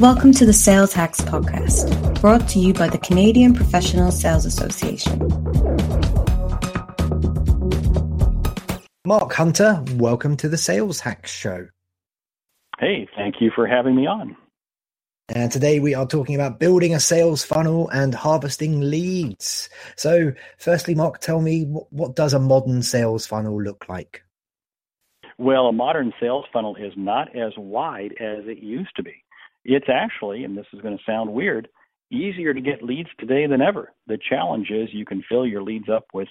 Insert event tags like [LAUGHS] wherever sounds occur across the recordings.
Welcome to the Sales Hacks Podcast, brought to you by the Canadian Professional Sales Association. Mark Hunter, welcome to the Sales Hacks Show. Hey, thank you for having me on. And today we are talking about building a sales funnel and harvesting leads. So, firstly, Mark, tell me what, what does a modern sales funnel look like? Well, a modern sales funnel is not as wide as it used to be. It's actually, and this is going to sound weird, easier to get leads today than ever. The challenge is you can fill your leads up with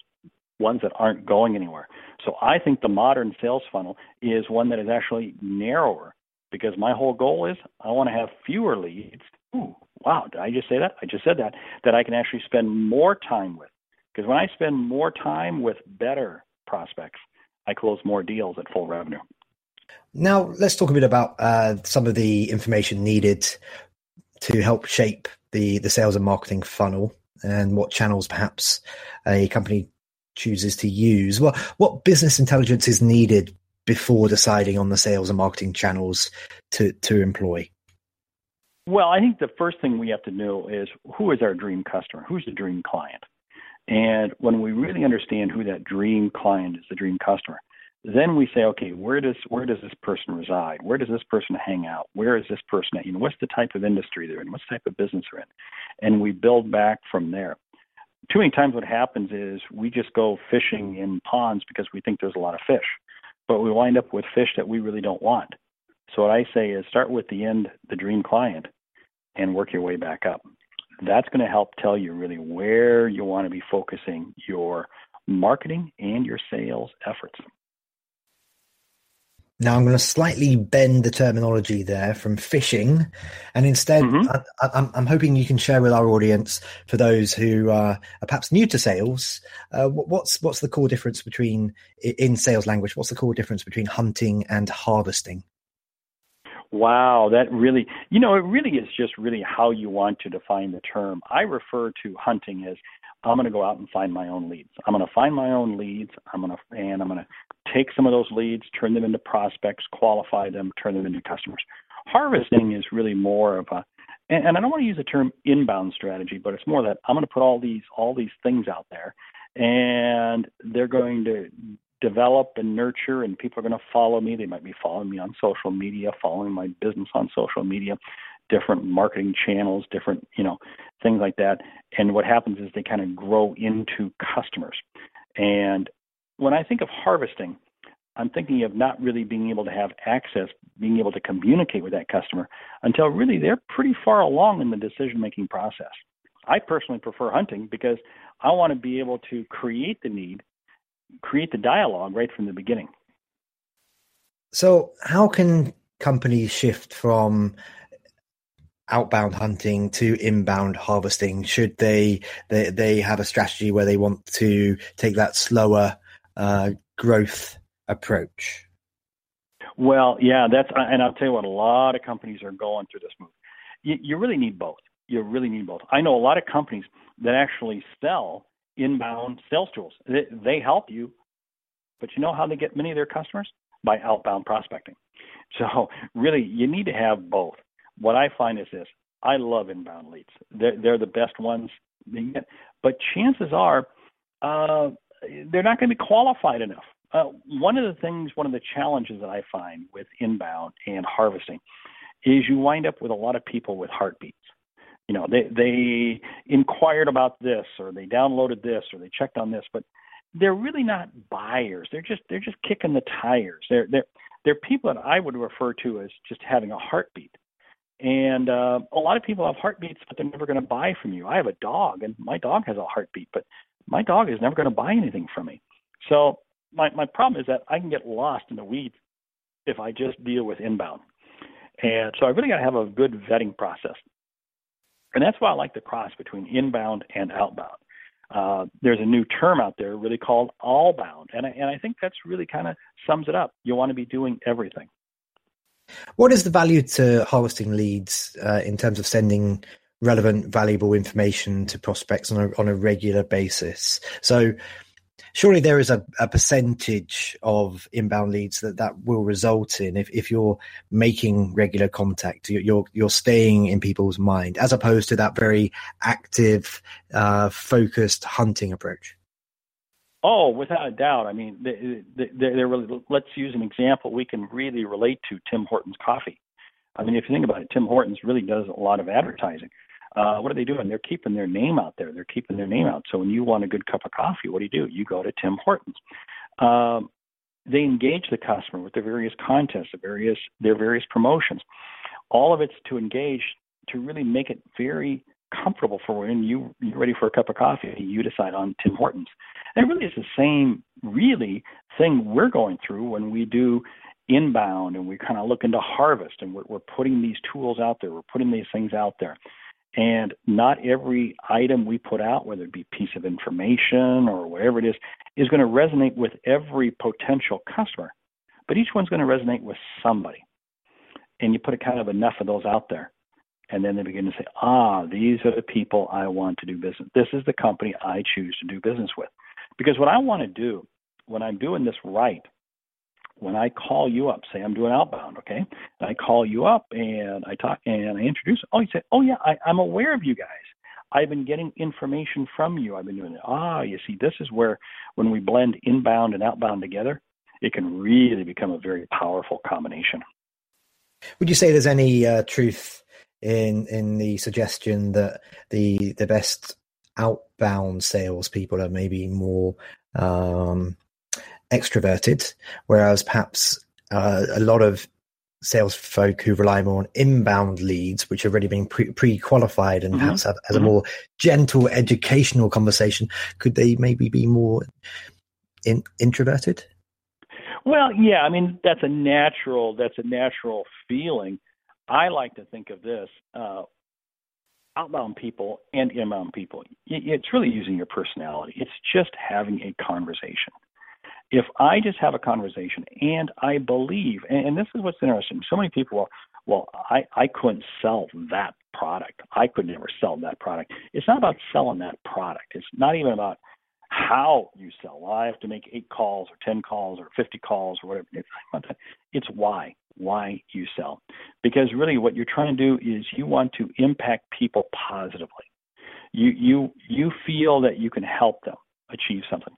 ones that aren't going anywhere. So I think the modern sales funnel is one that is actually narrower because my whole goal is I want to have fewer leads. Ooh, wow, did I just say that? I just said that, that I can actually spend more time with. Because when I spend more time with better prospects, I close more deals at full revenue. Now, let's talk a bit about uh, some of the information needed to help shape the, the sales and marketing funnel and what channels perhaps a company chooses to use. What, what business intelligence is needed before deciding on the sales and marketing channels to, to employ? Well, I think the first thing we have to know is who is our dream customer? Who's the dream client? And when we really understand who that dream client is, the dream customer, then we say, okay, where does where does this person reside? Where does this person hang out? Where is this person at? You know, what's the type of industry they're in? What's the type of business they're in? And we build back from there. Too many times what happens is we just go fishing in ponds because we think there's a lot of fish. But we wind up with fish that we really don't want. So what I say is start with the end, the dream client, and work your way back up. That's going to help tell you really where you want to be focusing your marketing and your sales efforts. Now I'm going to slightly bend the terminology there from fishing, and instead, mm-hmm. I, am hoping you can share with our audience, for those who uh, are perhaps new to sales, uh, what's what's the core difference between in sales language? What's the core difference between hunting and harvesting? Wow, that really, you know, it really is just really how you want to define the term. I refer to hunting as I'm going to go out and find my own leads. I'm going to find my own leads. I'm going to and I'm going to take some of those leads, turn them into prospects, qualify them, turn them into customers. Harvesting is really more of a and, and I don't want to use the term inbound strategy, but it's more that I'm going to put all these all these things out there and they're going to develop and nurture and people are going to follow me. They might be following me on social media, following my business on social media different marketing channels, different, you know, things like that. And what happens is they kind of grow into customers. And when I think of harvesting, I'm thinking of not really being able to have access, being able to communicate with that customer until really they're pretty far along in the decision making process. I personally prefer hunting because I want to be able to create the need, create the dialogue right from the beginning. So, how can companies shift from outbound hunting to inbound harvesting? Should they they they have a strategy where they want to take that slower uh, growth approach? Well, yeah, that's and I'll tell you what, a lot of companies are going through this move. You, you really need both. You really need both. I know a lot of companies that actually sell inbound sales tools. They, they help you, but you know how they get many of their customers by outbound prospecting. So really, you need to have both what I find is this: I love inbound leads. They're, they're the best ones but chances are uh, they're not going to be qualified enough. Uh, one of the things, one of the challenges that I find with inbound and harvesting is you wind up with a lot of people with heartbeats. You know, they they inquired about this, or they downloaded this, or they checked on this, but they're really not buyers. They're just they're just kicking the tires. They're they're they're people that I would refer to as just having a heartbeat. And uh, a lot of people have heartbeats, but they're never going to buy from you. I have a dog, and my dog has a heartbeat, but my dog is never going to buy anything from me. So my my problem is that I can get lost in the weeds if I just deal with inbound. And so I really got to have a good vetting process. And that's why I like the cross between inbound and outbound. Uh, there's a new term out there really called allbound, and I, and I think that's really kind of sums it up. You want to be doing everything. What is the value to harvesting leads uh, in terms of sending relevant, valuable information to prospects on a on a regular basis? So, surely there is a, a percentage of inbound leads that that will result in if, if you're making regular contact you're you're staying in people's mind as opposed to that very active uh, focused hunting approach. Oh without a doubt. I mean they, they, they're really let's use an example we can really relate to tim hortons coffee. I mean if you think about it tim hortons really does a lot of advertising uh, what are they doing? They're keeping their name out there. They're keeping their name out. So when you want a good cup of coffee, what do you do? You go to Tim Hortons. Um, they engage the customer with their various contests, their various their various promotions. All of it's to engage to really make it very comfortable for when you you're ready for a cup of coffee. You decide on Tim Hortons. And it really is the same really thing we're going through when we do inbound and we kind of look into harvest and we're, we're putting these tools out there. We're putting these things out there. And not every item we put out, whether it be piece of information or whatever it is, is going to resonate with every potential customer. But each one's going to resonate with somebody. And you put a kind of enough of those out there. And then they begin to say, ah, these are the people I want to do business. This is the company I choose to do business with. Because what I want to do when I'm doing this right when I call you up, say I'm doing outbound, okay, and I call you up and I talk and I introduce, oh, you say, oh yeah, I, I'm aware of you guys. I've been getting information from you. I've been doing it. Ah, you see, this is where when we blend inbound and outbound together, it can really become a very powerful combination. Would you say there's any uh, truth in in the suggestion that the the best outbound salespeople are maybe more um, extroverted, whereas perhaps uh, a lot of sales folk who rely more on inbound leads, which have already been pre qualified and mm-hmm. perhaps have, has mm-hmm. a more gentle educational conversation, could they maybe be more in, introverted? Well, yeah, I mean that's a natural that's a natural feeling. I like to think of this uh, outbound people and inbound people. It's really using your personality. It's just having a conversation if I just have a conversation and I believe, and, and this is what's interesting, so many people, well, well, I, I couldn't sell that product. I could never sell that product. It's not about selling that product. It's not even about how you sell. Well, I have to make eight calls or 10 calls or 50 calls or whatever. It's, it's why, why you sell. Because really what you're trying to do is you want to impact people positively. You, you, you feel that you can help them achieve something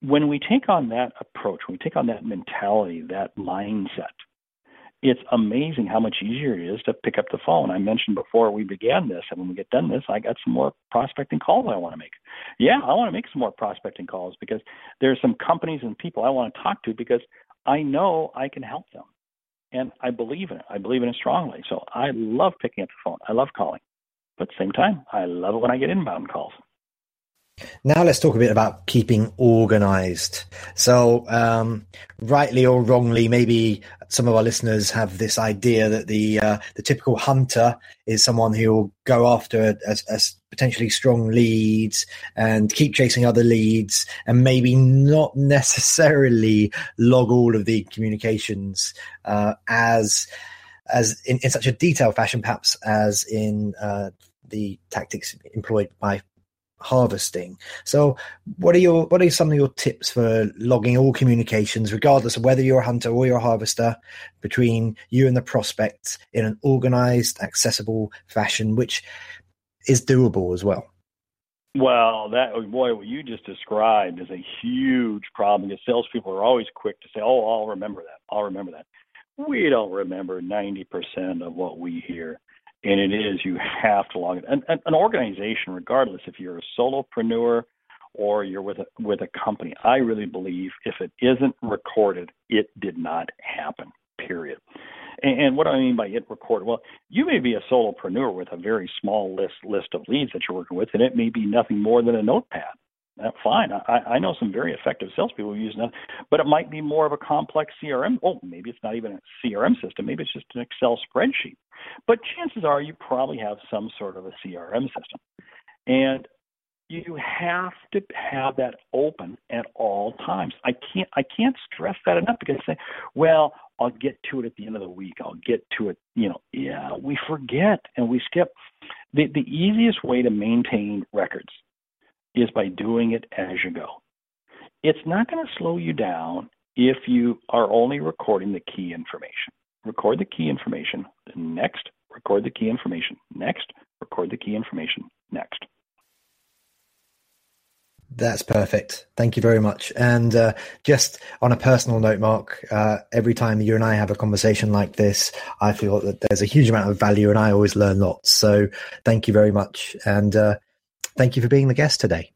when we take on that approach, when we take on that mentality, that mindset, it's amazing how much easier it is to pick up the phone. I mentioned before we began this, and when we get done this, I got some more prospecting calls I want to make. Yeah, I want to make some more prospecting calls because there's some companies and people I want to talk to because I know I can help them. And I believe in it. I believe in it strongly. So I love picking up the phone. I love calling. But at the same time, I love it when I get inbound calls. Now let's talk a bit about keeping organized. So, um, rightly or wrongly, maybe some of our listeners have this idea that the uh, the typical hunter is someone who will go after a, a, a potentially strong leads and keep chasing other leads, and maybe not [LAUGHS] necessarily log all of the communications uh, as as in, in such a detailed fashion, perhaps as in uh, the tactics employed by harvesting. So, what are your what are some of your tips for logging all communications, regardless of whether you're a hunter or you're a harvester, between you and the prospect in an organized, accessible fashion, which is doable as well? Well, that boy, what you just described is a huge problem because salespeople are always quick to say, "Oh, I'll remember that. I'll remember that." We don't remember ninety percent of what we hear and it is you have to log it. An, an organization, regardless if you're a solopreneur or you're with a with a company, I really believe if it isn't recorded, it did not happen. Period. And, and what do I mean by it recorded? Well, you may be a solopreneur with a very small list list of leads that you're working with, and it may be nothing more than a notepad Uh, fine. I, I know some very effective salespeople who use that, but it might be more of a complex CRM. Oh, maybe it's not even a CRM system. Maybe it's just an Excel spreadsheet. But chances are you probably have some sort of a CRM system. And you have to have that open at all times. I can't I can't stress that enough because say, well, I'll get to it at the end of the week. I'll get to it, you know. Yeah, we forget and we skip. The the easiest way to maintain records is by doing it as you go. it's not going to slow you down if you are only recording the key information. Record the key information. Next, record the key information. Next, record the key information. Next. That's perfect. Thank you very much. And uh, just on a personal note, Mark, uh, every time you and I have a conversation like this, I feel that there's a huge amount of value and I always learn lots. So thank you very much. And uh, thank you for being the guest today.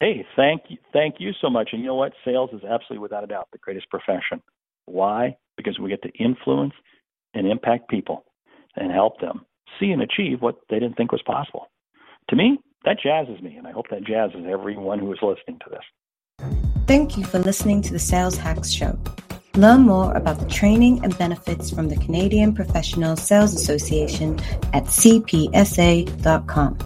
Hey, thank you. Thank you so much. And you know what? Sales is absolutely without a doubt the greatest profession. Why? Because we get to influence and impact people and help them see and achieve what they didn't think was possible. To me, that jazzes me, and I hope that jazzes everyone who is listening to this. Thank you for listening to the Sales Hacks Show. Learn more about the training and benefits from the Canadian Professional Sales Association at cpsa.com.